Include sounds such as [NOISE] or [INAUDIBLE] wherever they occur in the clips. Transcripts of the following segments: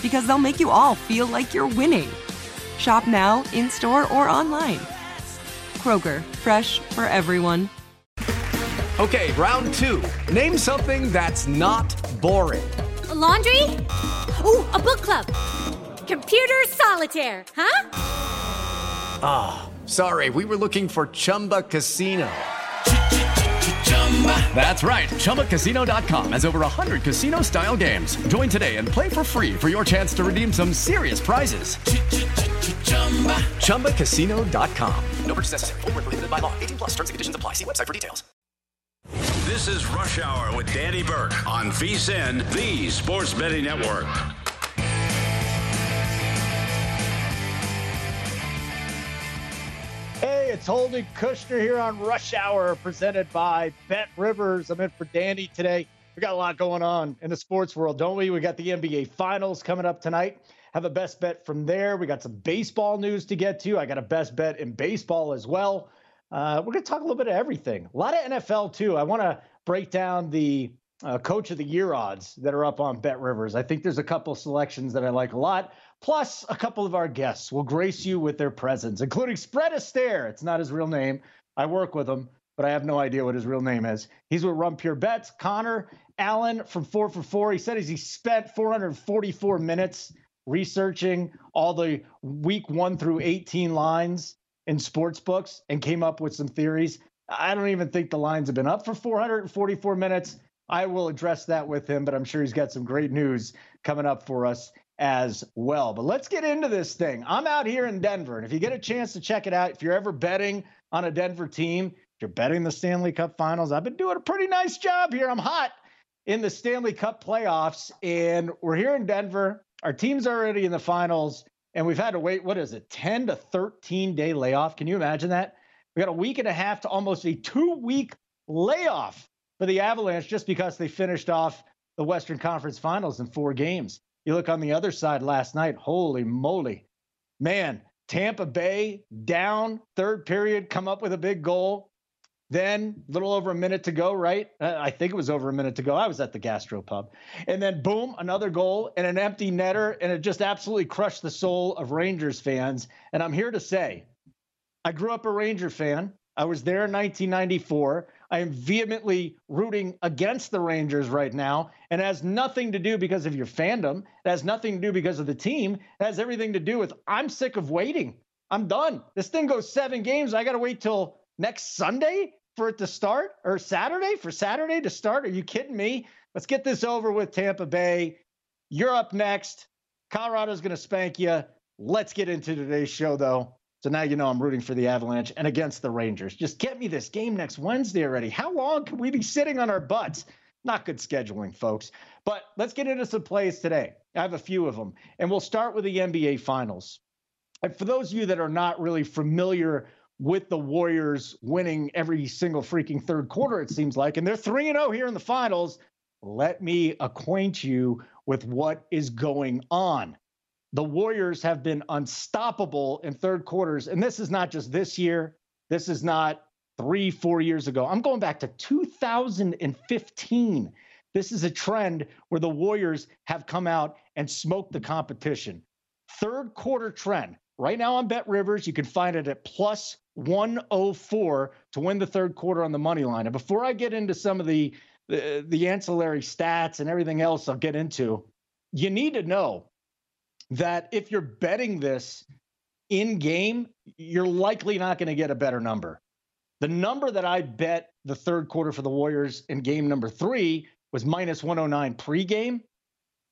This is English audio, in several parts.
because they'll make you all feel like you're winning. Shop now, in store, or online. Kroger, fresh for everyone. Okay, round two. Name something that's not boring. A laundry? Ooh, a book club. Computer solitaire, huh? Ah, oh, sorry, we were looking for Chumba Casino. That's right. ChumbaCasino.com has over 100 casino style games. Join today and play for free for your chance to redeem some serious prizes. ChumbaCasino.com. No purchase necessary. Full prohibited by law. 18 plus terms and conditions apply. See website for details. This is Rush Hour with Danny Burke on VSIN, the Sports Betting Network. It's Holden Kushner here on Rush Hour, presented by Bet Rivers. I'm in for Danny today. We got a lot going on in the sports world, don't we? We got the NBA Finals coming up tonight. Have a best bet from there. We got some baseball news to get to. I got a best bet in baseball as well. Uh, we're going to talk a little bit of everything. A lot of NFL too. I want to break down the uh, coach of the year odds that are up on Bet Rivers. I think there's a couple selections that I like a lot. Plus, a couple of our guests will grace you with their presence, including Spread Astaire. It's not his real name. I work with him, but I have no idea what his real name is. He's with Run Pure Bets. Connor Allen from 4 for 4. He said he spent 444 minutes researching all the week 1 through 18 lines in sports books and came up with some theories. I don't even think the lines have been up for 444 minutes. I will address that with him, but I'm sure he's got some great news coming up for us as well. But let's get into this thing. I'm out here in Denver, and if you get a chance to check it out, if you're ever betting on a Denver team, if you're betting the Stanley Cup finals, I've been doing a pretty nice job here. I'm hot in the Stanley Cup playoffs, and we're here in Denver. Our team's already in the finals, and we've had to wait, what is it, 10 to 13 day layoff? Can you imagine that? We got a week and a half to almost a two week layoff for the Avalanche just because they finished off the Western Conference Finals in four games. You look on the other side last night, holy moly. Man, Tampa Bay down third period, come up with a big goal. Then, a little over a minute to go, right? Uh, I think it was over a minute to go. I was at the gastro pub. And then, boom, another goal and an empty netter. And it just absolutely crushed the soul of Rangers fans. And I'm here to say, I grew up a Ranger fan. I was there in 1994. I am vehemently rooting against the Rangers right now. And it has nothing to do because of your fandom. It has nothing to do because of the team. It has everything to do with I'm sick of waiting. I'm done. This thing goes seven games. I got to wait till next Sunday for it to start or Saturday for Saturday to start. Are you kidding me? Let's get this over with Tampa Bay. You're up next. Colorado's going to spank you. Let's get into today's show, though. So now you know I'm rooting for the Avalanche and against the Rangers. Just get me this game next Wednesday already. How long can we be sitting on our butts? Not good scheduling, folks. But let's get into some plays today. I have a few of them. And we'll start with the NBA Finals. And for those of you that are not really familiar with the Warriors winning every single freaking third quarter, it seems like, and they're 3 0 here in the finals, let me acquaint you with what is going on. The Warriors have been unstoppable in third quarters. And this is not just this year, this is not three, four years ago. I'm going back to 2015. This is a trend where the Warriors have come out and smoked the competition. Third quarter trend. Right now on Bet Rivers, you can find it at plus 104 to win the third quarter on the money line. And before I get into some of the, the, the ancillary stats and everything else I'll get into, you need to know that if you're betting this in game, you're likely not going to get a better number. The number that I bet the third quarter for the Warriors in game number three was minus 109 pregame.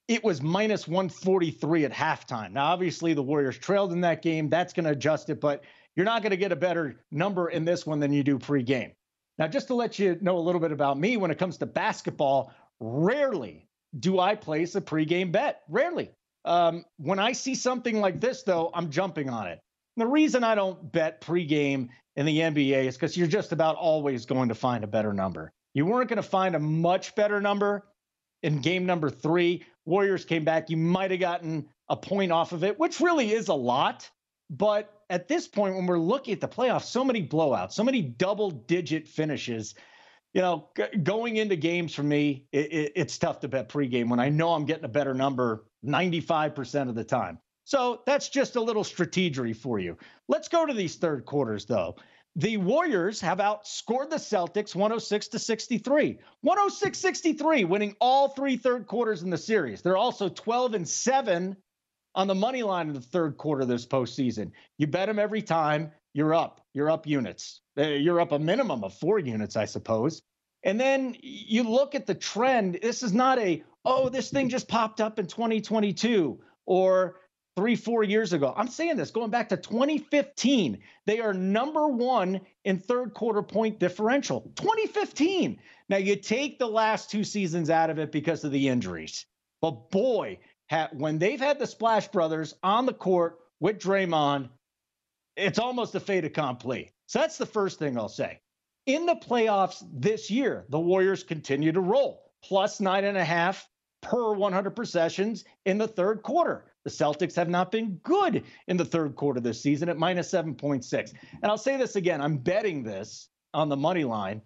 It was minus 143 at halftime. Now, obviously, the Warriors trailed in that game. That's going to adjust it, but you're not going to get a better number in this one than you do pregame. Now, just to let you know a little bit about me, when it comes to basketball, rarely do I place a pregame bet. Rarely. Um, when I see something like this, though, I'm jumping on it. The reason I don't bet pregame in the NBA is because you're just about always going to find a better number. You weren't going to find a much better number in game number three. Warriors came back. You might have gotten a point off of it, which really is a lot. But at this point, when we're looking at the playoffs, so many blowouts, so many double digit finishes, you know, g- going into games for me, it, it, it's tough to bet pregame when I know I'm getting a better number 95% of the time. So that's just a little strategery for you. Let's go to these third quarters, though. The Warriors have outscored the Celtics 106 to 63. 106 63, winning all three third quarters in the series. They're also 12 and 7 on the money line in the third quarter this postseason. You bet them every time, you're up. You're up units. Uh, you're up a minimum of four units, I suppose. And then you look at the trend. This is not a, oh, this thing just popped up in 2022 or three, four years ago. I'm saying this going back to 2015. They are number one in third quarter point differential. 2015. Now, you take the last two seasons out of it because of the injuries. But boy, when they've had the Splash Brothers on the court with Draymond, it's almost a fait accompli. So that's the first thing I'll say. In the playoffs this year, the Warriors continue to roll, plus nine and a half per 100 possessions in the third quarter. The Celtics have not been good in the third quarter this season at minus 7.6. And I'll say this again I'm betting this on the money line.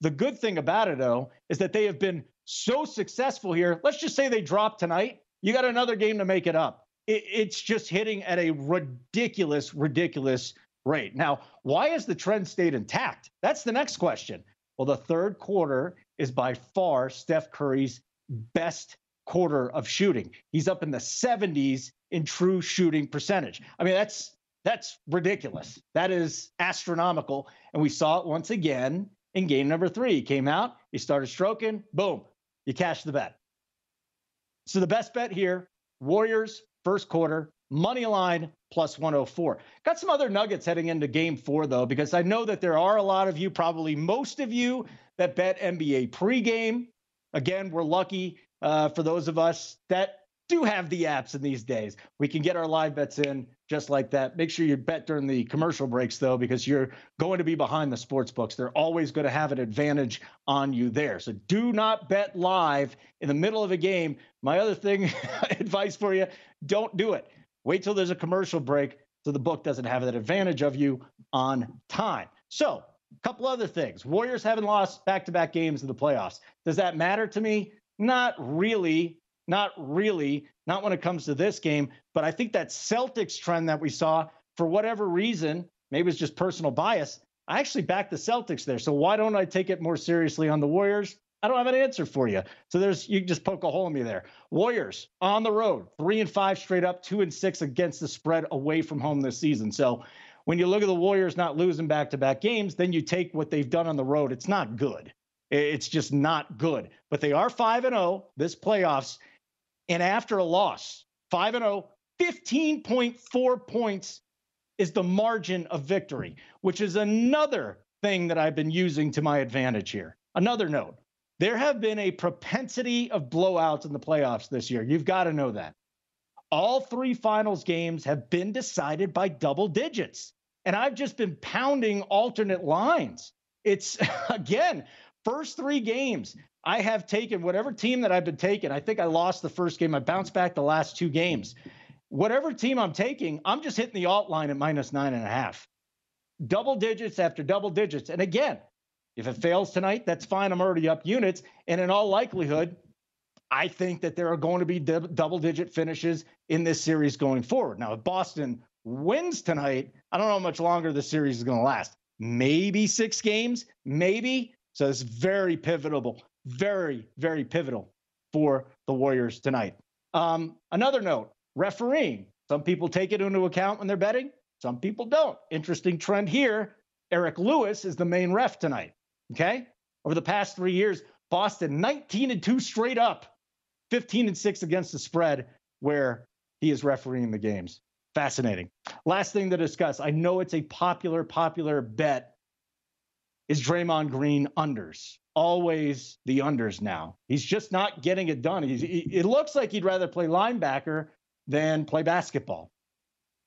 The good thing about it, though, is that they have been so successful here. Let's just say they drop tonight. You got another game to make it up. It, it's just hitting at a ridiculous, ridiculous rate. Now, why has the trend stayed intact? That's the next question. Well, the third quarter is by far Steph Curry's best quarter of shooting. He's up in the 70s in true shooting percentage. I mean, that's that's ridiculous. That is astronomical. And we saw it once again in game number three. He came out, he started stroking, boom, you cash the bet. So the best bet here Warriors, first quarter, money line plus 104. Got some other nuggets heading into game four, though, because I know that there are a lot of you, probably most of you, that bet NBA pregame. Again, we're lucky uh, for those of us that do have the apps in these days. We can get our live bets in just like that. Make sure you bet during the commercial breaks, though, because you're going to be behind the sports books. They're always going to have an advantage on you there. So do not bet live in the middle of a game. My other thing, [LAUGHS] advice for you don't do it. Wait till there's a commercial break so the book doesn't have that advantage of you on time. So, a couple other things. Warriors haven't lost back to back games in the playoffs. Does that matter to me? Not really. Not really. Not when it comes to this game. But I think that Celtics trend that we saw, for whatever reason, maybe it's just personal bias. I actually backed the Celtics there. So why don't I take it more seriously on the Warriors? I don't have an answer for you. So there's you just poke a hole in me there. Warriors on the road, three and five straight up, two and six against the spread away from home this season. So when you look at the Warriors not losing back to back games, then you take what they've done on the road. It's not good. It's just not good. But they are 5 and 0 this playoffs. And after a loss, 5 and 0, 15.4 points is the margin of victory, which is another thing that I've been using to my advantage here. Another note there have been a propensity of blowouts in the playoffs this year. You've got to know that. All three finals games have been decided by double digits. And I've just been pounding alternate lines. It's, [LAUGHS] again, first three games, I have taken whatever team that I've been taking. I think I lost the first game. I bounced back the last two games. whatever team I'm taking, I'm just hitting the alt line at minus nine and a half. Double digits after double digits. And again, if it fails tonight, that's fine. I'm already up units. And in all likelihood, I think that there are going to be double digit finishes in this series going forward. Now, if Boston wins tonight, I don't know how much longer the series is going to last. Maybe six games, maybe. So it's very pivotal, very, very pivotal for the Warriors tonight. Um, another note refereeing. Some people take it into account when they're betting, some people don't. Interesting trend here. Eric Lewis is the main ref tonight. Okay. Over the past three years, Boston 19 and 2 straight up, 15 and 6 against the spread, where he is refereeing the games. Fascinating. Last thing to discuss. I know it's a popular, popular bet. Is Draymond Green unders? Always the unders now. He's just not getting it done. He's, he, it looks like he'd rather play linebacker than play basketball.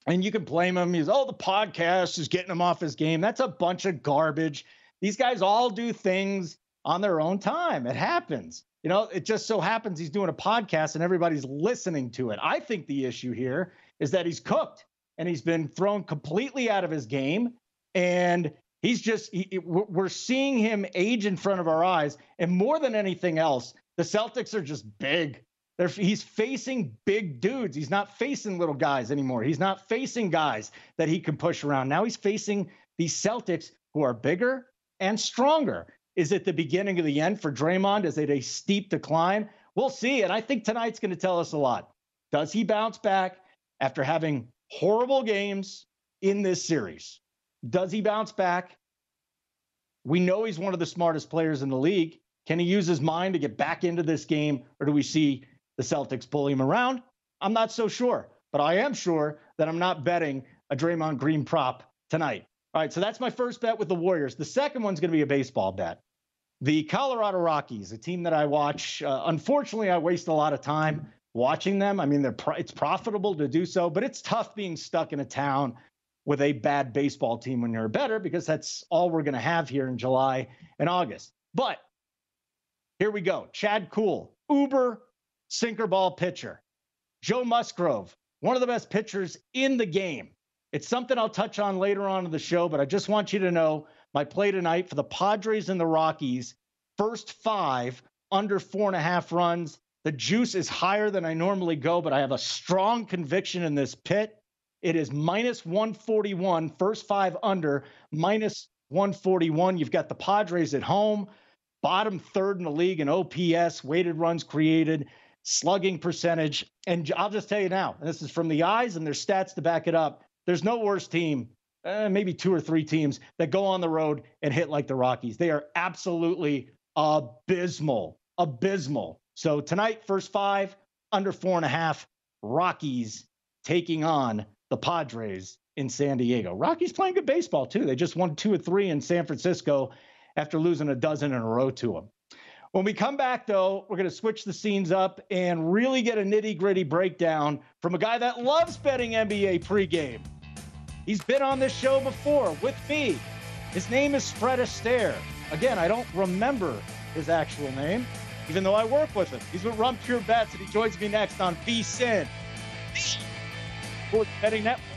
And you can blame him. He's, oh, the podcast is getting him off his game. That's a bunch of garbage. These guys all do things on their own time. It happens. You know, it just so happens he's doing a podcast and everybody's listening to it. I think the issue here is that he's cooked and he's been thrown completely out of his game. And he's just, he, we're seeing him age in front of our eyes. And more than anything else, the Celtics are just big. They're, he's facing big dudes. He's not facing little guys anymore. He's not facing guys that he can push around. Now he's facing these Celtics who are bigger and stronger. Is it the beginning of the end for Draymond? Is it a steep decline? We'll see. And I think tonight's going to tell us a lot. Does he bounce back after having horrible games in this series? Does he bounce back? We know he's one of the smartest players in the league. Can he use his mind to get back into this game, or do we see the Celtics pull him around? I'm not so sure, but I am sure that I'm not betting a Draymond Green prop tonight. All right, so that's my first bet with the Warriors. The second one's going to be a baseball bet. The Colorado Rockies, a team that I watch. Uh, unfortunately, I waste a lot of time watching them. I mean, they're pro- it's profitable to do so, but it's tough being stuck in a town with a bad baseball team when you're better because that's all we're going to have here in July and August. But here we go. Chad Kuhl, Uber sinker ball pitcher. Joe Musgrove, one of the best pitchers in the game. It's something I'll touch on later on in the show, but I just want you to know my play tonight for the Padres and the Rockies, first five under four and a half runs. The juice is higher than I normally go, but I have a strong conviction in this pit. It is minus 141, first five under, minus 141. You've got the Padres at home, bottom third in the league in OPS, weighted runs created, slugging percentage. And I'll just tell you now, and this is from the eyes and there's stats to back it up. There's no worse team, eh, maybe two or three teams that go on the road and hit like the Rockies. They are absolutely abysmal, abysmal. So tonight, first five, under four and a half, Rockies taking on the Padres in San Diego. Rockies playing good baseball too. They just won two or three in San Francisco after losing a dozen in a row to them. When we come back, though, we're going to switch the scenes up and really get a nitty gritty breakdown from a guy that loves betting NBA pregame. He's been on this show before with me. His name is Fred Astaire. Again, I don't remember his actual name, even though I work with him. He's with Run Pure Bets, and he joins me next on VSIN, Sports Betting Network.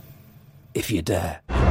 if you dare.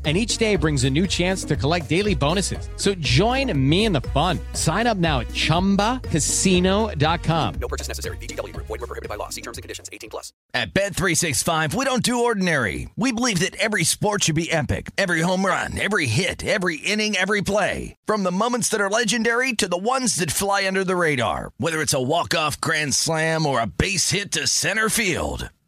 and each day brings a new chance to collect daily bonuses. So join me in the fun. Sign up now at ChumbaCasino.com. No purchase necessary. VGW. Void were prohibited by law. See terms and conditions. 18 plus. At Bet365, we don't do ordinary. We believe that every sport should be epic. Every home run, every hit, every inning, every play. From the moments that are legendary to the ones that fly under the radar. Whether it's a walk-off grand slam or a base hit to center field.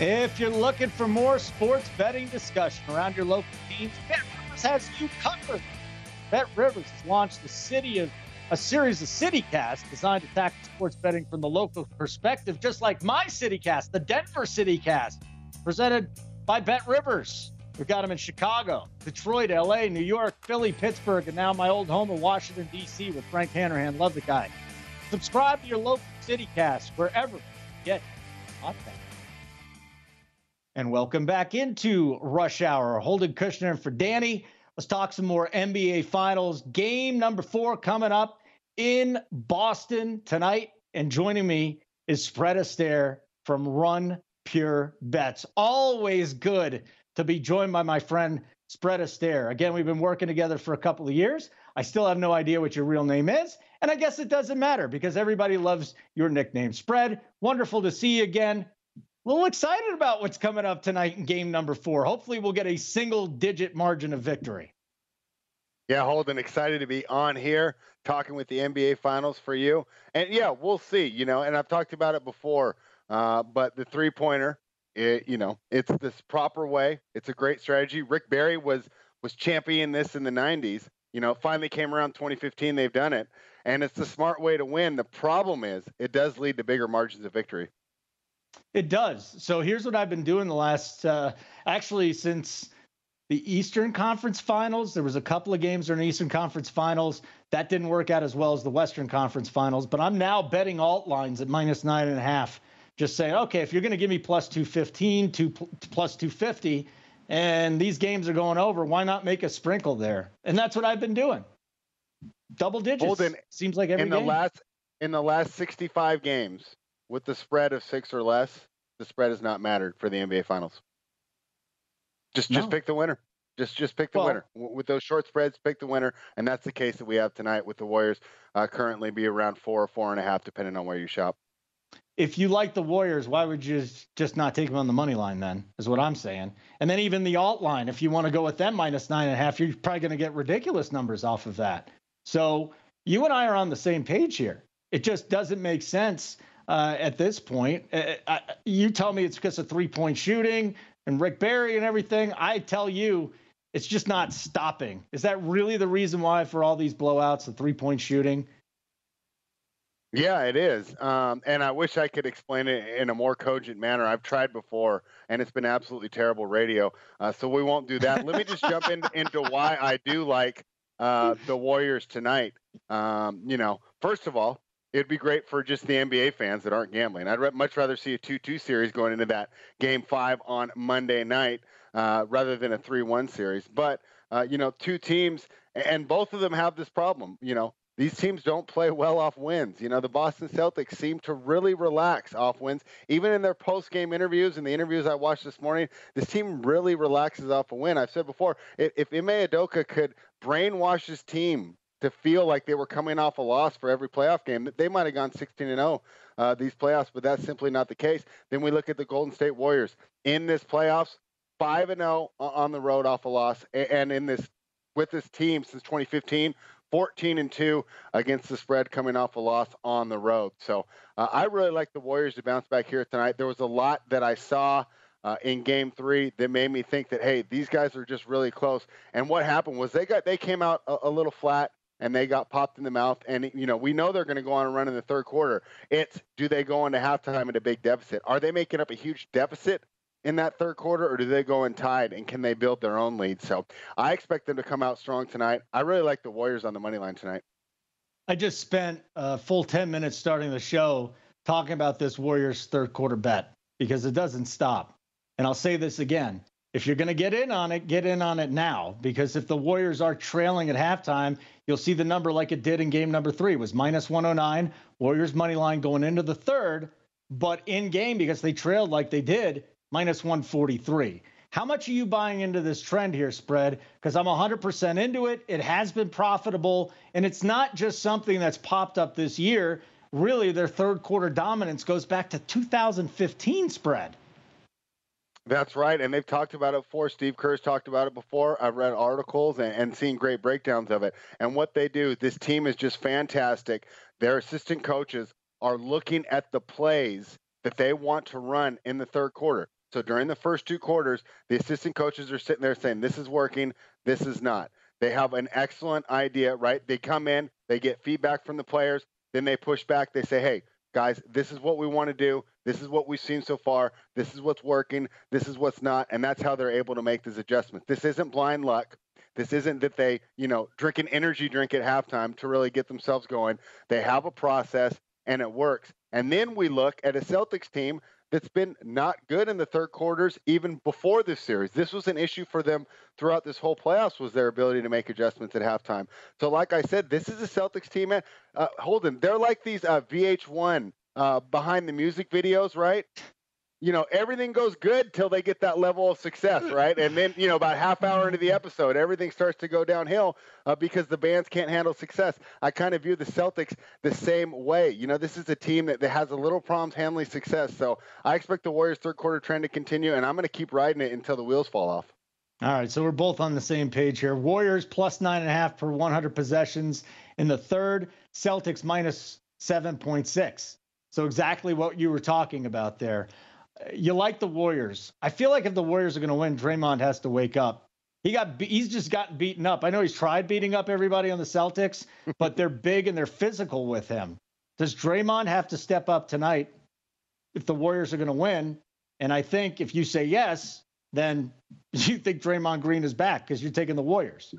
If you're looking for more sports betting discussion around your local teams, Bet Rivers has you covered. Bet Rivers has launched a city of a series of CityCast designed to tackle sports betting from the local perspective, just like my CityCast, the Denver CityCast, presented by Bet Rivers. We've got them in Chicago, Detroit, LA, New York, Philly, Pittsburgh, and now my old home of Washington, D.C. with Frank Hanrahan. Love the guy. Subscribe to your local CityCast wherever you get podcasts. And welcome back into Rush Hour. Holden Kushner for Danny. Let's talk some more NBA Finals. Game number four coming up in Boston tonight. And joining me is Spread Astaire from Run Pure Bets. Always good to be joined by my friend Spread Astaire. Again, we've been working together for a couple of years. I still have no idea what your real name is. And I guess it doesn't matter because everybody loves your nickname. Spread, wonderful to see you again. A little excited about what's coming up tonight in game number four. Hopefully, we'll get a single digit margin of victory. Yeah, Holden, excited to be on here talking with the NBA Finals for you. And yeah, we'll see, you know, and I've talked about it before, uh, but the three pointer, you know, it's this proper way. It's a great strategy. Rick Barry was was championing this in the 90s. You know, finally came around 2015. They've done it, and it's the smart way to win. The problem is, it does lead to bigger margins of victory. It does. So here's what I've been doing the last, uh, actually, since the Eastern Conference Finals. There was a couple of games during the Eastern Conference Finals that didn't work out as well as the Western Conference Finals. But I'm now betting alt lines at minus nine and a half. Just saying, okay, if you're going to give me plus 215, two, plus 250, and these games are going over, why not make a sprinkle there? And that's what I've been doing. Double digits. Holden, Seems like every in the game. last in the last 65 games with the spread of six or less, the spread has not mattered for the NBA Finals. Just just pick the winner. Just just pick the Well- winner W- with those short spreads. Pick the winner, and that's the case that we have tonight with the Warriors. Uh, currently, be around four or four and a half, depending on where you shop. if you like the Warriors, why would you just- just not take them on the money line then? Is what I'm saying. And then even the alt line, if you want to go with them minus nine and a half, you're probably going to get ridiculous numbers off of that. So you and I are on the same page here. It just doesn't make sense uh, at this point. Uh, I, you tell me it's because of three point shooting and Rick Barry and everything. I tell you. It's just not stopping. Is that really the reason why for all these blowouts, the three point shooting? Yeah, it is. Um, and I wish I could explain it in a more cogent manner. I've tried before, and it's been absolutely terrible radio. Uh, so we won't do that. Let me just jump in, [LAUGHS] into why I do like uh, the Warriors tonight. Um, you know, first of all, it'd be great for just the NBA fans that aren't gambling. I'd much rather see a 2 2 series going into that game five on Monday night uh, rather than a 3 1 series. But, uh, you know, two teams, and both of them have this problem. You know, these teams don't play well off wins. You know, the Boston Celtics seem to really relax off wins. Even in their post game interviews and the interviews I watched this morning, this team really relaxes off a win. I've said before, if, if Ime Udoka could brainwash his team to feel like they were coming off a loss for every playoff game, they might have gone 16 and 0 uh, these playoffs, but that's simply not the case. Then we look at the Golden State Warriors in this playoffs, 5 and 0 on the road off a loss, and in this with this team since 2015. 14 and 2 against the spread coming off a loss on the road. So uh, I really like the Warriors to bounce back here tonight. There was a lot that I saw uh, in game three that made me think that, hey, these guys are just really close. And what happened was they got they came out a, a little flat and they got popped in the mouth. And, you know, we know they're going to go on a run in the third quarter. It's do they go into halftime at a big deficit? Are they making up a huge deficit in that third quarter, or do they go in tied and can they build their own lead? So I expect them to come out strong tonight. I really like the Warriors on the money line tonight. I just spent a full 10 minutes starting the show talking about this Warriors third quarter bet because it doesn't stop. And I'll say this again. If you're going to get in on it, get in on it now because if the Warriors are trailing at halftime, you'll see the number like it did in game number 3 It was minus 109, Warriors money line going into the third, but in game because they trailed like they did, minus 143. How much are you buying into this trend here, spread? Because I'm 100% into it. It has been profitable, and it's not just something that's popped up this year. Really, their third quarter dominance goes back to 2015 spread. That's right, and they've talked about it before. Steve Kerr's talked about it before. I've read articles and, and seen great breakdowns of it. And what they do, this team is just fantastic. Their assistant coaches are looking at the plays that they want to run in the third quarter. So during the first two quarters, the assistant coaches are sitting there saying, "This is working, this is not." They have an excellent idea, right? They come in, they get feedback from the players, then they push back. They say, "Hey, guys, this is what we want to do. This is what we've seen so far. This is what's working. This is what's not. And that's how they're able to make these adjustments. This isn't blind luck. This isn't that they, you know, drink an energy drink at halftime to really get themselves going. They have a process and it works. And then we look at a Celtics team that's been not good in the third quarters even before this series. This was an issue for them throughout this whole playoffs was their ability to make adjustments at halftime. So like I said, this is a Celtics team. man. Uh, Holden, they're like these uh, VH1 uh, behind the music videos, right? You know, everything goes good till they get that level of success, right? And then, you know, about half hour into the episode, everything starts to go downhill uh, because the bands can't handle success. I kind of view the Celtics the same way. You know, this is a team that, that has a little problems handling success. So I expect the Warriors' third quarter trend to continue, and I'm going to keep riding it until the wheels fall off. All right, so we're both on the same page here. Warriors plus nine and a half per 100 possessions in the third. Celtics minus 7.6. So exactly what you were talking about there. You like the Warriors. I feel like if the Warriors are going to win, Draymond has to wake up. He got be- he's just gotten beaten up. I know he's tried beating up everybody on the Celtics, [LAUGHS] but they're big and they're physical with him. Does Draymond have to step up tonight if the Warriors are going to win? And I think if you say yes, then [LAUGHS] you think Draymond Green is back because you're taking the Warriors.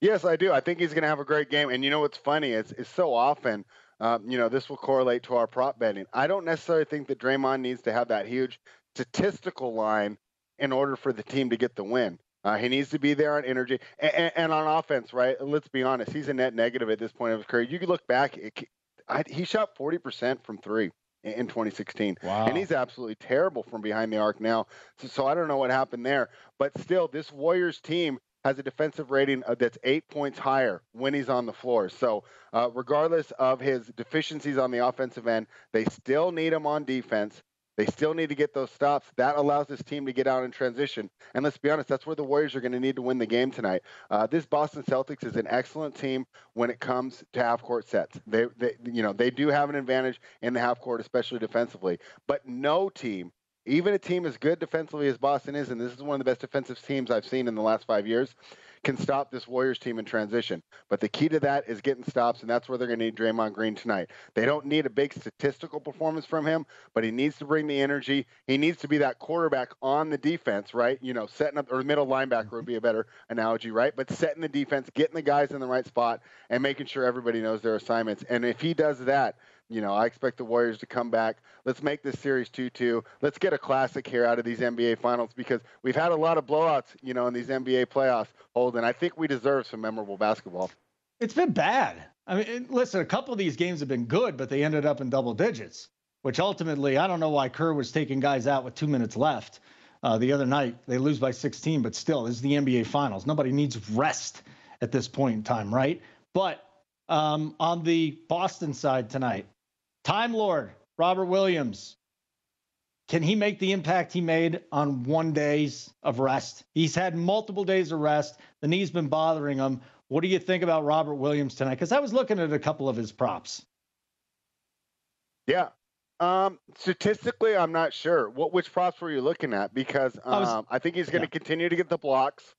Yes, I do. I think he's going to have a great game. And you know what's funny? It's, it's so often, um, you know, this will correlate to our prop betting. I don't necessarily think that Draymond needs to have that huge statistical line in order for the team to get the win. Uh, he needs to be there on energy and, and, on offense, right? Let's be honest. He's a net negative at this point of his career. You could look back, it, I, he shot 40% from three in 2016. Wow. And he's absolutely terrible from behind the arc now. So, so I don't know what happened there. But still, this Warriors team has a defensive rating that's eight points higher when he's on the floor. So, uh, regardless of his deficiencies on the offensive end, they still need him on defense. They still need to get those stops. That allows this team to get out in transition. And let's be honest, that's where the Warriors are going to need to win the game tonight. Uh, this Boston Celtics is an excellent team when it comes to half court sets. They, they, you know, they do have an advantage in the half court, especially defensively. But no team even a team as good defensively as Boston is, and this is one of the best defensive teams I've seen in the last five years, can stop this Warriors team in transition. But the key to that is getting stops, and that's where they're going to need Draymond Green tonight. They don't need a big statistical performance from him, but he needs to bring the energy. He needs to be that quarterback on the defense, right? You know, setting up, or middle linebacker would be a better analogy, right? But setting the defense, getting the guys in the right spot, and making sure everybody knows their assignments. And if he does that, you know, I expect the Warriors to come back. Let's make this series 2 2. Let's get a classic here out of these NBA finals because we've had a lot of blowouts, you know, in these NBA playoffs, Holden. I think we deserve some memorable basketball. It's been bad. I mean, listen, a couple of these games have been good, but they ended up in double digits, which ultimately, I don't know why Kerr was taking guys out with two minutes left. Uh, the other night, they lose by 16, but still, this is the NBA Finals. Nobody needs rest at this point in time, right? But um, on the Boston side tonight, Time Lord, Robert Williams. Can he make the impact he made on one days of rest? He's had multiple days of rest. The knee's been bothering him. What do you think about Robert Williams tonight? Because I was looking at a couple of his props. Yeah. Um, statistically, I'm not sure. What which props were you looking at? Because um, I, was, I, think he's going to yeah. continue to get the blocks.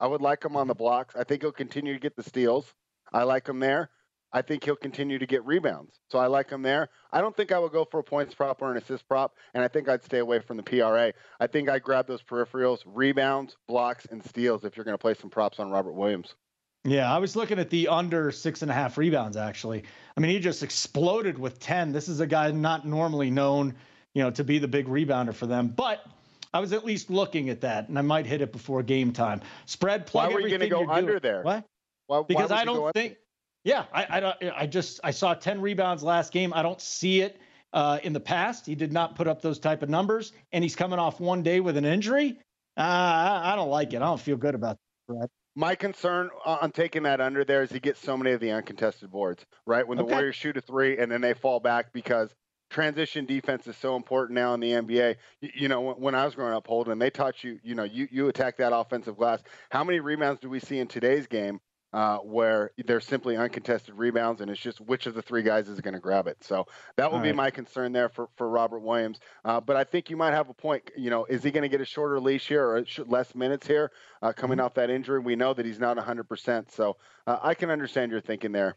I would like him on the blocks. I think he'll continue to get the steals. I like him there. I think he'll continue to get rebounds. So I like him there. I don't think I would go for a points prop or an assist prop, and I think I'd stay away from the PRA. I think I'd grab those peripherals, rebounds, blocks, and steals if you're going to play some props on Robert Williams. Yeah, I was looking at the under six and a half rebounds, actually. I mean, he just exploded with 10. This is a guy not normally known, you know, to be the big rebounder for them. But I was at least looking at that, and I might hit it before game time. Spread plug. Why were you going to go under doing. there? What? Why, because why I don't think. Yeah, I, I don't. I just I saw 10 rebounds last game. I don't see it uh, in the past. He did not put up those type of numbers, and he's coming off one day with an injury. Uh, I, I don't like it. I don't feel good about that. My concern on taking that under there is he gets so many of the uncontested boards, right? When the okay. Warriors shoot a three and then they fall back because transition defense is so important now in the NBA. You, you know, when, when, I was growing up, Holden, they taught you, you know, you you attack that offensive glass. How many rebounds do we see in today's game uh, where there's simply uncontested rebounds, and it's just which of the three guys is going to grab it. So that will be my concern there for, for Robert Williams. Uh, but I think you might have a point. You know, is he going to get a shorter leash here or less minutes here uh, coming mm-hmm. off that injury? We know that he's not 100%. So uh, I can understand your thinking there.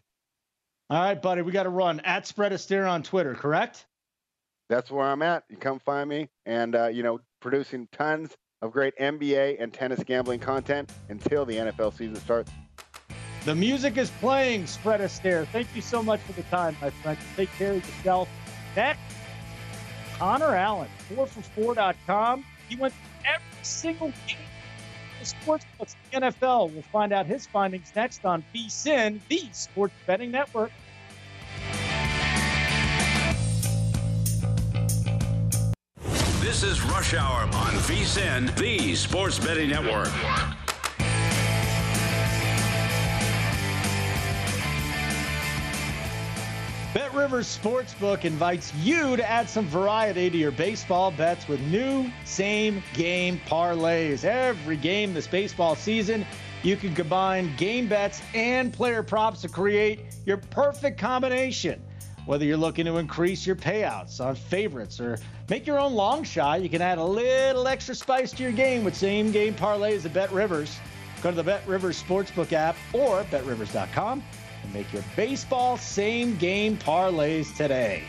All right, buddy, we got to run at Spread Astaire on Twitter, correct? That's where I'm at. You come find me, and uh, you know, producing tons of great NBA and tennis gambling content until the NFL season starts. The music is playing, Spread Astaire. Thank you so much for the time, my friend. Take care of yourself. Next, Connor Allen, 4for4.com. He went every single game the sports books the NFL. We'll find out his findings next on VSIN, the Sports Betting Network. This is Rush Hour on VSIN, the Sports Betting Network. Rivers Sportsbook invites you to add some variety to your baseball bets with new same game parlays. Every game this baseball season, you can combine game bets and player props to create your perfect combination. Whether you're looking to increase your payouts on favorites or make your own long shot, you can add a little extra spice to your game with same game parlays at Bet Rivers. Go to the Bet Rivers Sportsbook app or betrivers.com and make your baseball same game parlays today.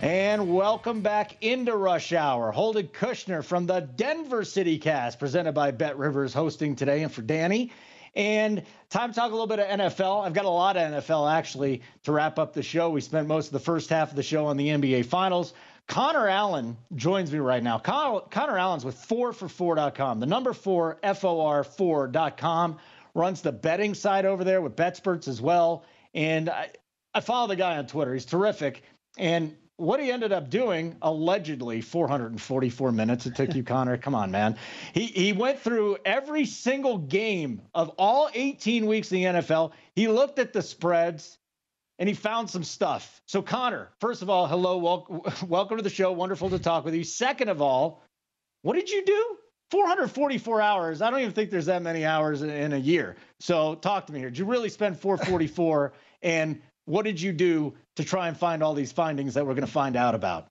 And welcome back into Rush Hour. Holden Kushner from the Denver City Cast, presented by Bet Rivers, hosting today, and for Danny. And time to talk a little bit of NFL. I've got a lot of NFL actually to wrap up the show. We spent most of the first half of the show on the NBA Finals. Connor Allen joins me right now. Connor, Connor Allen's with 4for4.com, the number 4, F-O-R 4.com, runs the betting side over there with BetSperts as well. And I, I follow the guy on Twitter. He's terrific. And what he ended up doing, allegedly 444 minutes it took you, [LAUGHS] Connor. Come on, man. He he went through every single game of all 18 weeks in the NFL. He looked at the spreads and he found some stuff. So, Connor, first of all, hello, wel- [LAUGHS] welcome to the show. Wonderful to talk with you. Second of all, what did you do? 444 hours. I don't even think there's that many hours in, in a year. So, talk to me here. Did you really spend 444? [LAUGHS] and what did you do to try and find all these findings that we're going to find out about?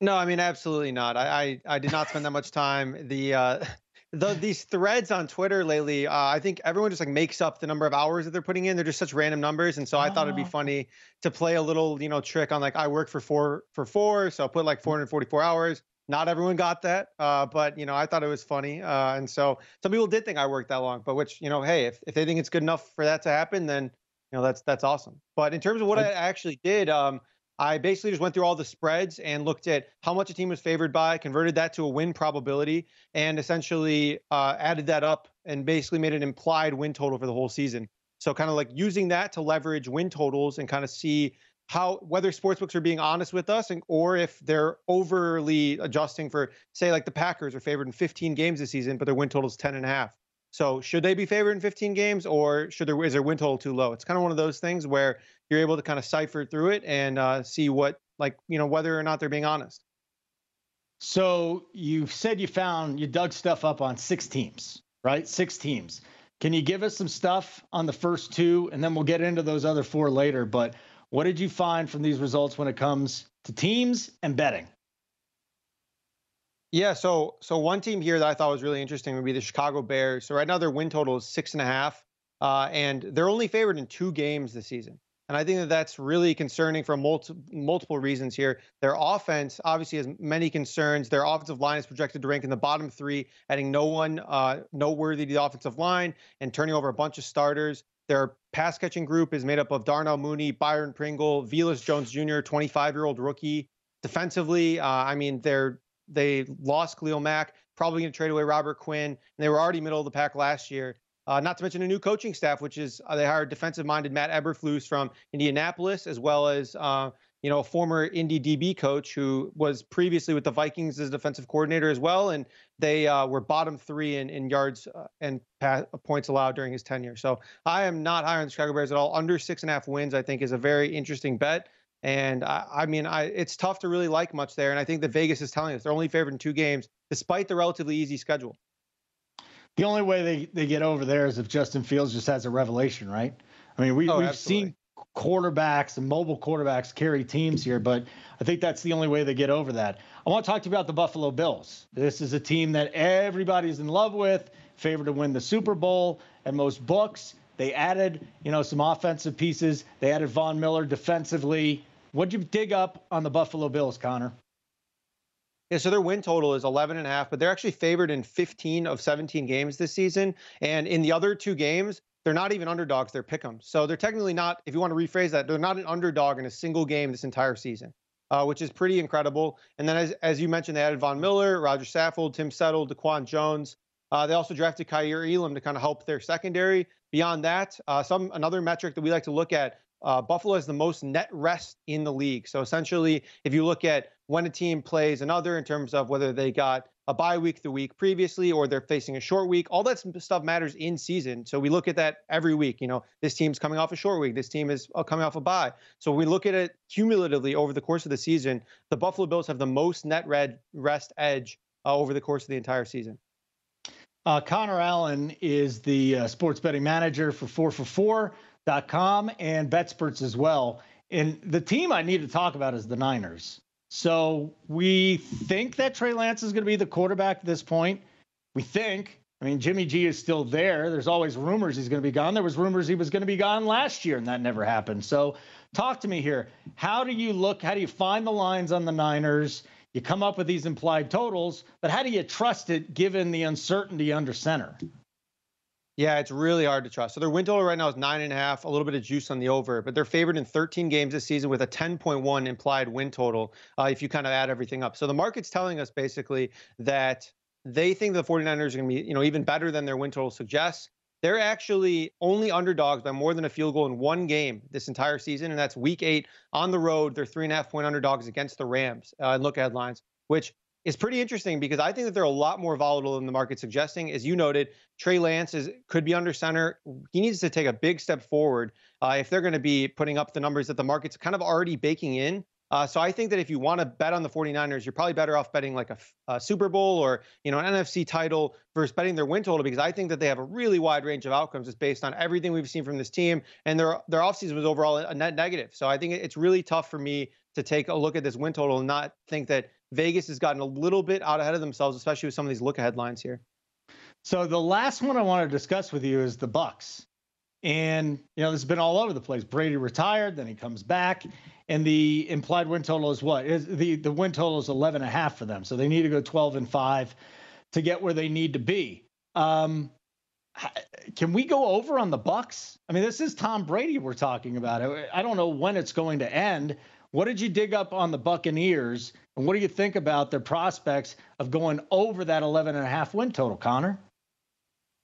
No, I mean absolutely not. I I, I did not spend that much time. The uh, the these threads on Twitter lately, uh, I think everyone just like makes up the number of hours that they're putting in. They're just such random numbers, and so I thought it'd be funny to play a little you know trick on like I work for four for four, so I put like 444 hours. Not everyone got that, uh, but you know I thought it was funny, uh, and so some people did think I worked that long. But which you know, hey, if if they think it's good enough for that to happen, then you know that's that's awesome. But in terms of what I, I actually did, um, I basically just went through all the spreads and looked at how much a team was favored by, converted that to a win probability, and essentially uh, added that up and basically made an implied win total for the whole season. So kind of like using that to leverage win totals and kind of see how whether sportsbooks are being honest with us and, or if they're overly adjusting for say like the Packers are favored in 15 games this season, but their win total is 10 and a half. So should they be favored in 15 games, or should there is their win total too low? It's kind of one of those things where you're able to kind of cipher through it and uh, see what like you know whether or not they're being honest. So you said you found you dug stuff up on six teams, right? Six teams. Can you give us some stuff on the first two, and then we'll get into those other four later. But what did you find from these results when it comes to teams and betting? Yeah, so so one team here that I thought was really interesting would be the Chicago Bears. So right now their win total is six and a half, uh, and they're only favored in two games this season. And I think that that's really concerning for multi- multiple reasons here. Their offense obviously has many concerns. Their offensive line is projected to rank in the bottom three, adding no one uh, noteworthy to the offensive line and turning over a bunch of starters. Their pass catching group is made up of Darnell Mooney, Byron Pringle, Velus Jones Jr., 25 year old rookie. Defensively, uh, I mean, they're they lost Khalil Mack, probably going to trade away Robert Quinn, and they were already middle of the pack last year. Uh, not to mention a new coaching staff, which is uh, they hired defensive-minded Matt Eberflus from Indianapolis, as well as uh, you know a former Indy DB coach who was previously with the Vikings as defensive coordinator as well, and they uh, were bottom three in, in yards uh, and pass, points allowed during his tenure. So I am not high on the Chicago Bears at all. Under six and a half wins, I think, is a very interesting bet. And I, I mean, I, it's tough to really like much there. And I think that Vegas is telling us they're only favored in two games, despite the relatively easy schedule. The only way they, they get over there is if Justin Fields just has a revelation, right? I mean, we, oh, we've absolutely. seen quarterbacks and mobile quarterbacks carry teams here, but I think that's the only way they get over that. I want to talk to you about the Buffalo Bills. This is a team that everybody's in love with, favored to win the Super Bowl at most books. They added, you know, some offensive pieces. They added Von Miller defensively. What'd you dig up on the Buffalo Bills, Connor? Yeah, so their win total is 11 and a half, but they're actually favored in 15 of 17 games this season. And in the other two games, they're not even underdogs, they're pick'em. So they're technically not, if you want to rephrase that, they're not an underdog in a single game this entire season, uh, which is pretty incredible. And then, as, as you mentioned, they added Von Miller, Roger Saffold, Tim Settle, DaQuan Jones. Uh, they also drafted Kaiir Elam to kind of help their secondary. Beyond that, uh, some another metric that we like to look at uh, Buffalo has the most net rest in the league. So essentially, if you look at when a team plays another in terms of whether they got a bye week the week previously or they're facing a short week, all that stuff matters in season. So we look at that every week. You know, this team's coming off a short week. This team is uh, coming off a bye. So we look at it cumulatively over the course of the season. The Buffalo Bills have the most net red rest edge uh, over the course of the entire season. Uh, Connor Allen is the uh, sports betting manager for 4 for 4 com and BetSperts as well. And the team I need to talk about is the Niners. So we think that Trey Lance is going to be the quarterback at this point. We think I mean, Jimmy G is still there. There's always rumors he's going to be gone. There was rumors he was going to be gone last year, and that never happened. So, talk to me here. How do you look? How do you find the lines on the Niners? You come up with these implied totals, but how do you trust it given the uncertainty under center? Yeah, it's really hard to trust. So their win total right now is nine and a half, a little bit of juice on the over, but they're favored in 13 games this season with a 10.1 implied win total uh, if you kind of add everything up. So the market's telling us basically that they think the 49ers are going to be, you know, even better than their win total suggests. They're actually only underdogs by more than a field goal in one game this entire season, and that's Week Eight on the road. They're three and a half point underdogs against the Rams. Uh, look at headlines, which is pretty interesting because I think that they're a lot more volatile than the market's suggesting. As you noted, Trey Lance is could be under center. He needs to take a big step forward uh, if they're going to be putting up the numbers that the market's kind of already baking in. Uh, so I think that if you want to bet on the 49ers, you're probably better off betting like a, a, Super Bowl or you know an NFC title versus betting their win total because I think that they have a really wide range of outcomes just based on everything we've seen from this team and their their offseason was overall a net negative. So I think it's really tough for me to take a look at this win total and not think that Vegas has gotten a little bit out ahead of themselves, especially with some of these look ahead lines here. So the last one I want to discuss with you is the Bucks. And you know, this has been all over the place. Brady retired, then he comes back, and the implied win total is what? Is the the win total is 11 and a half for them. So they need to go 12 and 5 to get where they need to be. Um, can we go over on the Bucks? I mean, this is Tom Brady we're talking about. I don't know when it's going to end. What did you dig up on the Buccaneers, and what do you think about their prospects of going over that 11 and a half win total, Connor?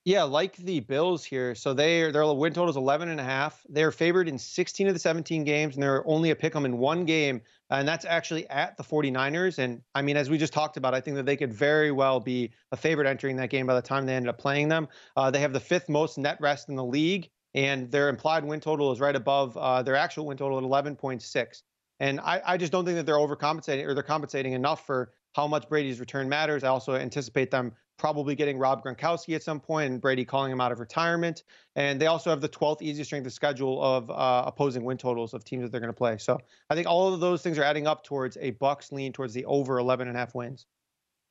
Yeah, like the Bills here. So they are, their win total is 11 and a half. They're favored in 16 of the 17 games, and they're only a pick 'em in one game, and that's actually at the 49ers. And I mean, as we just talked about, I think that they could very well be a favorite entering that game by the time they ended up playing them. Uh, they have the fifth most net rest in the league, and their implied win total is right above uh, their actual win total at 11.6. And I, I just don't think that they're overcompensating or they're compensating enough for how much Brady's return matters. I also anticipate them probably getting Rob Gronkowski at some point and Brady calling him out of retirement. And they also have the 12th easiest strength of schedule of uh, opposing win totals of teams that they're going to play. So I think all of those things are adding up towards a Bucks lean towards the over 11 and a half wins.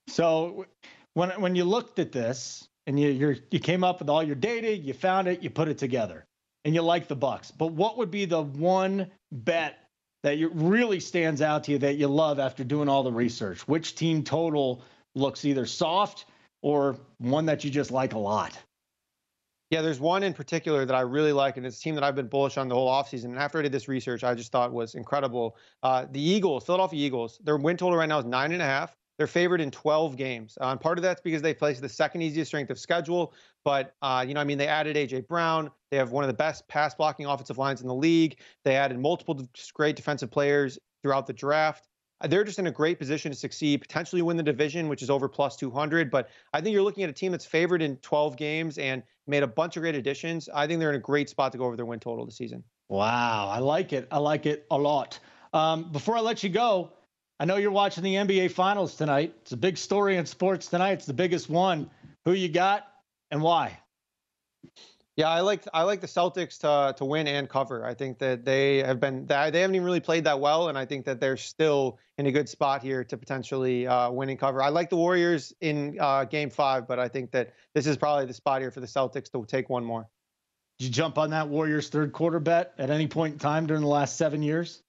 So when when you looked at this and you you you came up with all your data, you found it, you put it together, and you like the Bucks. But what would be the one bet that really stands out to you that you love after doing all the research? Which team total looks either soft or one that you just like a lot? Yeah, there's one in particular that I really like, and it's a team that I've been bullish on the whole offseason. And after I did this research, I just thought was incredible. Uh, the Eagles, Philadelphia Eagles, their win total right now is nine and a half. They're favored in 12 games. Uh, and part of that's because they place the second easiest strength of schedule. But, uh, you know, I mean, they added A.J. Brown. They have one of the best pass blocking offensive lines in the league. They added multiple great defensive players throughout the draft. Uh, they're just in a great position to succeed, potentially win the division, which is over plus 200. But I think you're looking at a team that's favored in 12 games and made a bunch of great additions. I think they're in a great spot to go over their win total this season. Wow. I like it. I like it a lot. Um, before I let you go, I know you're watching the NBA Finals tonight. It's a big story in sports tonight. It's the biggest one. Who you got and why? Yeah, I like I like the Celtics to to win and cover. I think that they have been they haven't even really played that well, and I think that they're still in a good spot here to potentially uh, win and cover. I like the Warriors in uh, Game Five, but I think that this is probably the spot here for the Celtics to take one more. Did you jump on that Warriors third quarter bet at any point in time during the last seven years?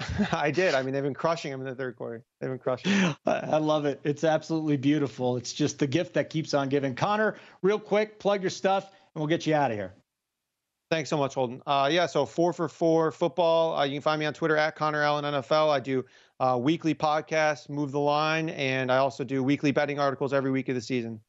[LAUGHS] I did. I mean, they've been crushing him in the third quarter. They've been crushing. Him. I love it. It's absolutely beautiful. It's just the gift that keeps on giving. Connor, real quick, plug your stuff, and we'll get you out of here. Thanks so much, Holden. Uh, yeah, so four for four football. Uh, you can find me on Twitter at Connor Allen NFL. I do uh, weekly podcasts, Move the Line, and I also do weekly betting articles every week of the season.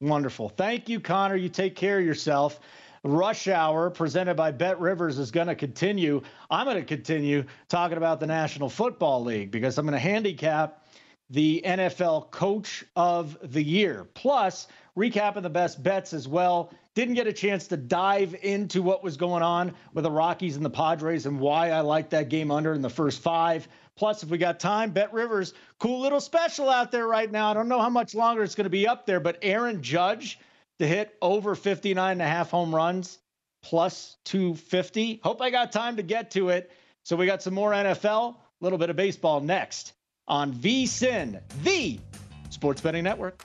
Wonderful. Thank you, Connor. You take care of yourself. Rush Hour presented by Bet Rivers is going to continue. I'm going to continue talking about the National Football League because I'm going to handicap the NFL Coach of the Year. Plus, recapping the best bets as well. Didn't get a chance to dive into what was going on with the Rockies and the Padres and why I like that game under in the first five. Plus, if we got time, Bet Rivers, cool little special out there right now. I don't know how much longer it's going to be up there, but Aaron Judge to hit over 59 and a half home runs plus 250. Hope I got time to get to it. So we got some more NFL, a little bit of baseball next on VSIN, the Sports Betting Network.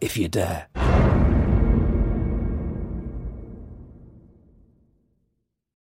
if you dare.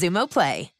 Xumo Play.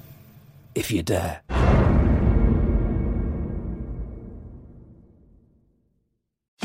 if you dare.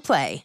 Play.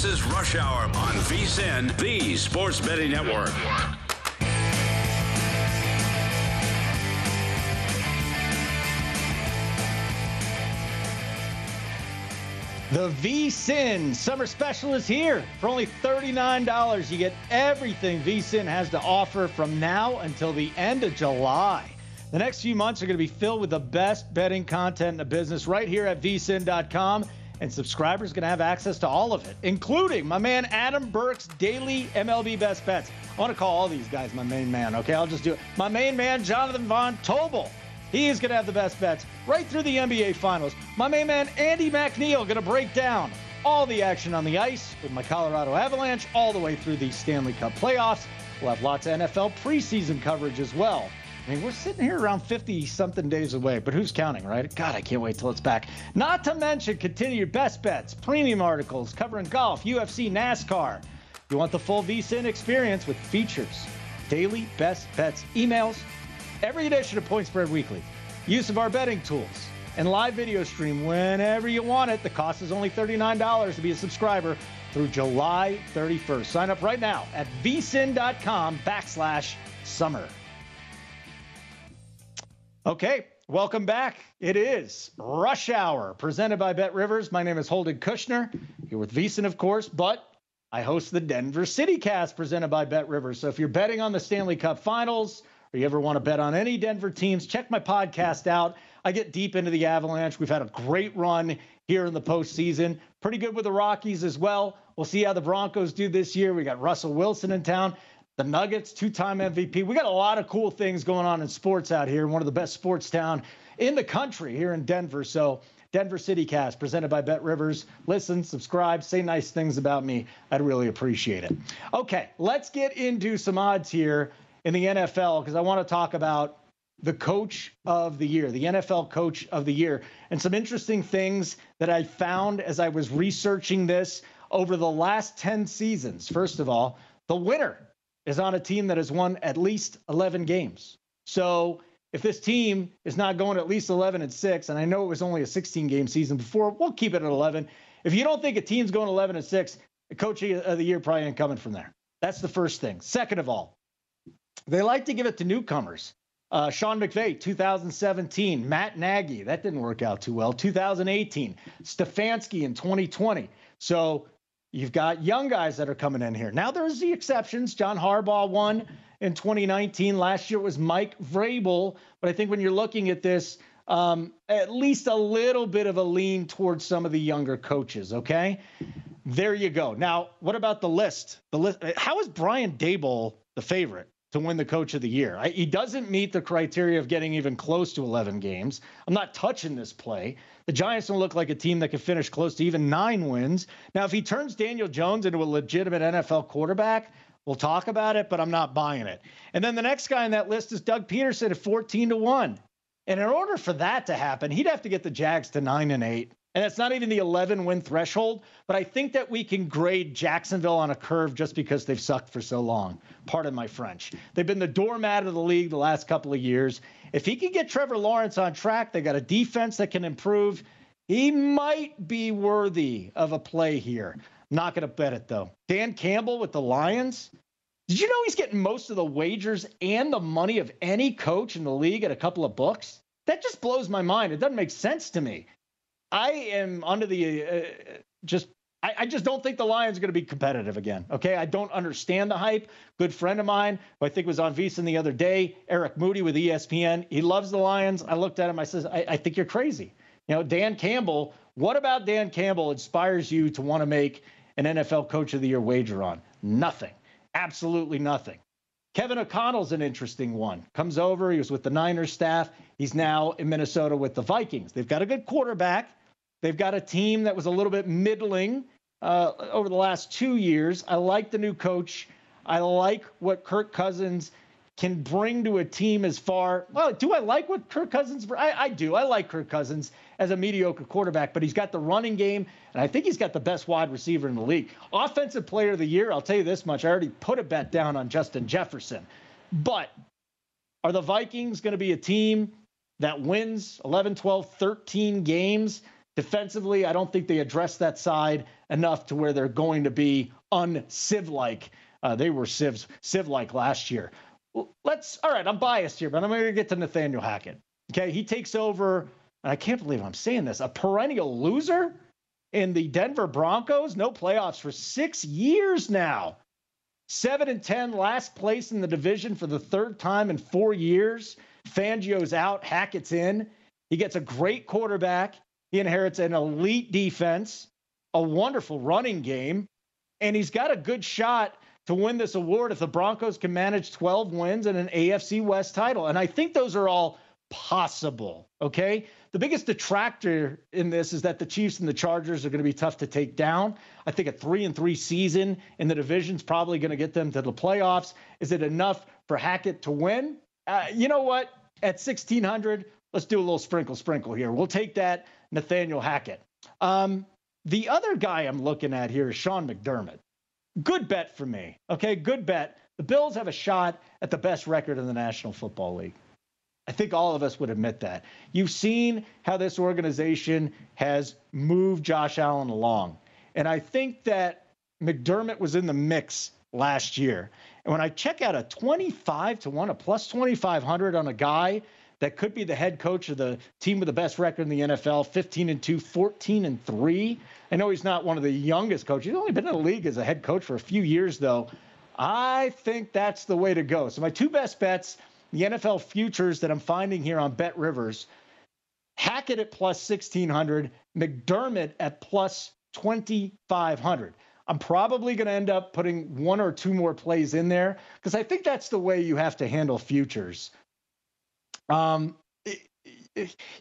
This is Rush Hour on VSIN, the Sports Betting Network. The VSIN Summer Special is here. For only $39, you get everything VSIN has to offer from now until the end of July. The next few months are going to be filled with the best betting content in the business right here at vsin.com. And subscribers to have access to all of it, including my man Adam Burke's daily MLB best bets. I want to call all these guys my main man, okay? I'll just do it. My main man, Jonathan Von Tobel He is going to have the best bets right through the NBA Finals. My main man, Andy McNeil, going to break down all the action on the ice with my Colorado Avalanche all the way through the Stanley Cup playoffs. We'll have lots of NFL preseason coverage as well. I mean, we're sitting here around 50 something days away, but who's counting, right? God, I can't wait till it's back. Not to mention continued best bets, premium articles covering golf, UFC, NASCAR. You want the full VSIN experience with features, daily best bets emails, every edition of Point Spread Weekly, use of our betting tools, and live video stream whenever you want it. The cost is only $39 to be a subscriber through July 31st. Sign up right now at vsin.com backslash summer. Okay, welcome back. It is Rush Hour presented by Bet Rivers. My name is Holden Kushner. Here with VSIN, of course, but I host the Denver City Cast presented by Bet Rivers. So if you're betting on the Stanley Cup Finals, or you ever want to bet on any Denver teams, check my podcast out. I get deep into the Avalanche. We've had a great run here in the postseason. Pretty good with the Rockies as well. We'll see how the Broncos do this year. We got Russell Wilson in town. The Nuggets, two time MVP. We got a lot of cool things going on in sports out here. One of the best sports town in the country here in Denver. So, Denver City Cast presented by Bet Rivers. Listen, subscribe, say nice things about me. I'd really appreciate it. Okay, let's get into some odds here in the NFL because I want to talk about the coach of the year, the NFL coach of the year, and some interesting things that I found as I was researching this over the last 10 seasons. First of all, the winner is on a team that has won at least 11 games. So if this team is not going at least 11 and 6, and I know it was only a 16 game season before, we'll keep it at 11. If you don't think a team's going 11 and 6, the coach of the year probably ain't coming from there. That's the first thing. Second of all, they like to give it to newcomers. Uh, Sean McVay, 2017. Matt Nagy, that didn't work out too well. 2018. Stefanski in 2020. So you've got young guys that are coming in here. Now there's the exceptions. John Harbaugh won in 2019. Last year it was Mike Vrabel. But I think when you're looking at this, um, at least a little bit of a lean towards some of the younger coaches. Okay, there you go. Now, what about the list? The list. How is Brian Daboll the favorite? To win the coach of the year. I, he doesn't meet the criteria of getting even close to 11 games. I'm not touching this play. The Giants don't look like a team that could finish close to even nine wins. Now, if he turns Daniel Jones into a legitimate NFL quarterback, we'll talk about it, but I'm not buying it. And then the next guy on that list is Doug Pederson at 14 to 1. And in order for that to happen, he'd have to get the Jags to 9 and 8 and it's not even the 11 win threshold, but I think that we can grade Jacksonville on a curve just because they've sucked for so long. Pardon my French. They've been the doormat of the league the last couple of years. If he can get Trevor Lawrence on track, they got a defense that can improve. He might be worthy of a play here. Not going to bet it though. Dan Campbell with the Lions. Did you know he's getting most of the wagers and the money of any coach in the league at a couple of books? That just blows my mind. It doesn't make sense to me. I am under the uh, just. I, I, just don't think the Lions are going to be competitive again. Okay, I don't understand the hype. Good friend of mine, who I think was on VSIN the other day, Eric Moody with ESPN. He loves the Lions. I looked at him. I says, I, I think you're crazy. You know, Dan Campbell. What about Dan Campbell inspires you to want to make an NFL Coach of the Year wager on? Nothing. Absolutely nothing. Kevin O'Connell's an interesting one. Comes over. He was with the Niners staff. He's now in Minnesota with the Vikings. They've got a good quarterback. They've got a team that was a little bit middling uh, over the last two years. I like the new coach. I like what Kirk Cousins can bring to a team as far. Well, do I like what Kirk Cousins? I, I do. I like Kirk Cousins as a mediocre quarterback, but he's got the running game, and I think he's got the best wide receiver in the league. Offensive player of the year, I'll tell you this much. I already put a bet down on Justin Jefferson. But are the Vikings going to be a team that wins 11, 12, 13 games? Defensively, I don't think they address that side enough to where they're going to be unciv like. Uh, they were civs civ like last year. Let's all right. I'm biased here, but I'm going to get to Nathaniel Hackett. Okay, he takes over, and I can't believe I'm saying this. A perennial loser in the Denver Broncos, no playoffs for six years now. Seven and ten, last place in the division for the third time in four years. Fangio's out, Hackett's in. He gets a great quarterback. He inherits an elite defense, a wonderful running game, and he's got a good shot to win this award if the Broncos can manage 12 wins and an AFC West title. And I think those are all possible. Okay. The biggest detractor in this is that the Chiefs and the Chargers are going to be tough to take down. I think a three and three season in the division is probably going to get them to the playoffs. Is it enough for Hackett to win? Uh, you know what? At 1600, let's do a little sprinkle sprinkle here. We'll take that Nathaniel Hackett. Um, the other guy I'm looking at here is Sean McDermott. Good bet for me. Okay, good bet. The Bills have a shot at the best record in the National Football League. I think all of us would admit that. You've seen how this organization has moved Josh Allen along. And I think that McDermott was in the mix last year. And when I check out a 25 to 1, a plus 2,500 on a guy that could be the head coach of the team with the best record in the NFL 15 and 2, 14 and 3. I know he's not one of the youngest coaches. He's only been in the league as a head coach for a few years, though. I think that's the way to go. So, my two best bets the NFL futures that I'm finding here on Bet Rivers, Hackett at plus 1600, McDermott at plus 2500. I'm probably going to end up putting one or two more plays in there because I think that's the way you have to handle futures. Um,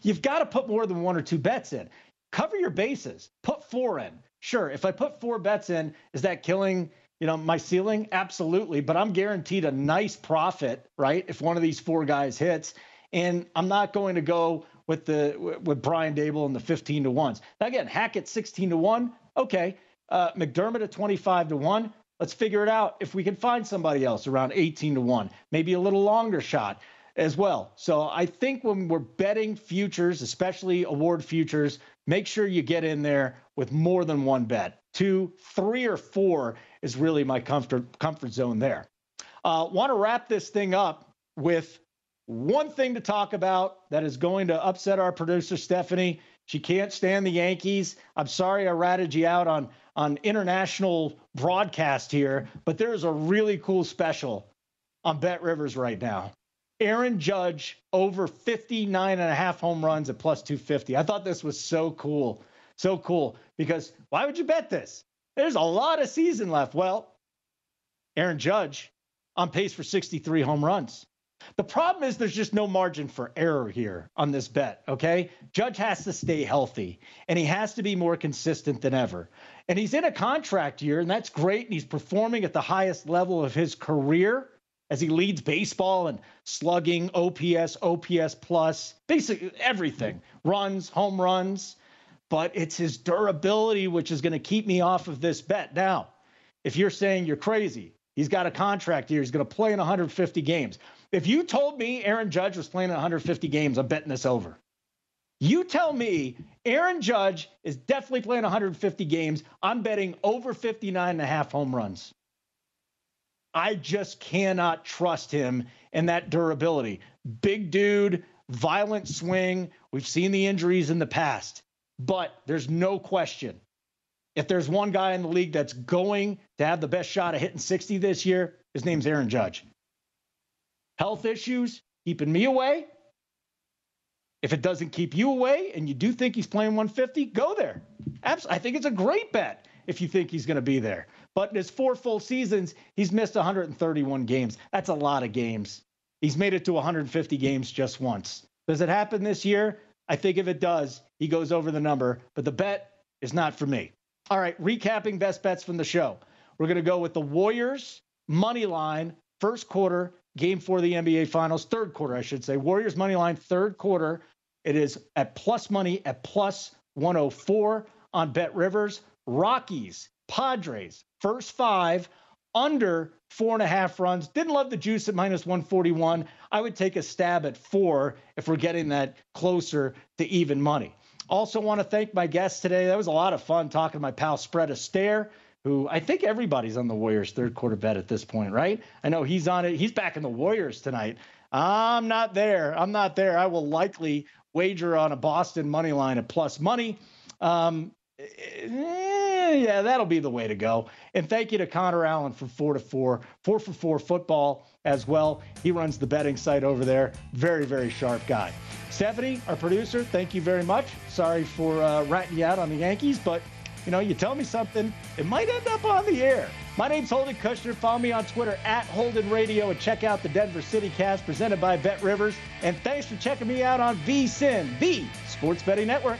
you've got to put more than one or two bets in. Cover your bases. Put four in. Sure, if I put four bets in, is that killing you know, my ceiling, absolutely, but I'm guaranteed a nice profit, right? If one of these four guys hits, and I'm not going to go with the with Brian Daboll and the 15 to ones. Now again, Hackett 16 to one, okay. Uh, McDermott at 25 to one. Let's figure it out if we can find somebody else around 18 to one, maybe a little longer shot as well. So I think when we're betting futures, especially award futures, make sure you get in there with more than one bet. Two, three, or four is really my comfort comfort zone there. Uh, Want to wrap this thing up with one thing to talk about that is going to upset our producer Stephanie. She can't stand the Yankees. I'm sorry I ratted you out on on international broadcast here, but there is a really cool special on Bet Rivers right now. Aaron Judge over 59 and a half home runs at plus 250. I thought this was so cool. So cool because why would you bet this? There's a lot of season left. Well, Aaron Judge on pace for 63 home runs. The problem is there's just no margin for error here on this bet, okay? Judge has to stay healthy and he has to be more consistent than ever. And he's in a contract year, and that's great. And he's performing at the highest level of his career as he leads baseball and slugging, OPS, OPS plus, basically everything runs, home runs. But it's his durability which is going to keep me off of this bet. Now, if you're saying you're crazy, he's got a contract here, he's going to play in 150 games. If you told me Aaron Judge was playing in 150 games, I'm betting this over. You tell me Aaron Judge is definitely playing 150 games. I'm betting over 59 and a half home runs. I just cannot trust him in that durability. Big dude, violent swing. We've seen the injuries in the past, but there's no question. If there's one guy in the league that's going to have the best shot at hitting 60 this year, his name's Aaron Judge. Health issues keeping me away. If it doesn't keep you away and you do think he's playing 150, go there. Absolutely. I think it's a great bet if you think he's going to be there. But in his four full seasons, he's missed 131 games. That's a lot of games. He's made it to 150 games just once. Does it happen this year? I think if it does, he goes over the number, but the bet is not for me. All right, recapping best bets from the show. We're going to go with the Warriors money line, first quarter, game for the NBA Finals, third quarter, I should say. Warriors money line, third quarter. It is at plus money at plus 104 on Bet Rivers. Rockies, Padres, first five under four and a half runs. Didn't love the juice at minus 141. I would take a stab at four if we're getting that closer to even money. Also, want to thank my guests today. That was a lot of fun talking to my pal Spread Astaire, who I think everybody's on the Warriors third quarter bet at this point, right? I know he's on it. He's back in the Warriors tonight. I'm not there. I'm not there. I will likely wager on a Boston money line at plus money. Um, eh, yeah, that'll be the way to go. And thank you to Connor Allen for four to four, four for four football as well. He runs the betting site over there. Very, very sharp guy. Stephanie, our producer, thank you very much. Sorry for uh, ratting you out on the Yankees, but you know, you tell me something, it might end up on the air. My name's Holden Kushner. Follow me on Twitter at Holden Radio and check out the Denver City Cast presented by Bet Rivers. And thanks for checking me out on VSIN, the Sports Betting Network.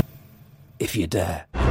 if you dare.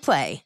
Play.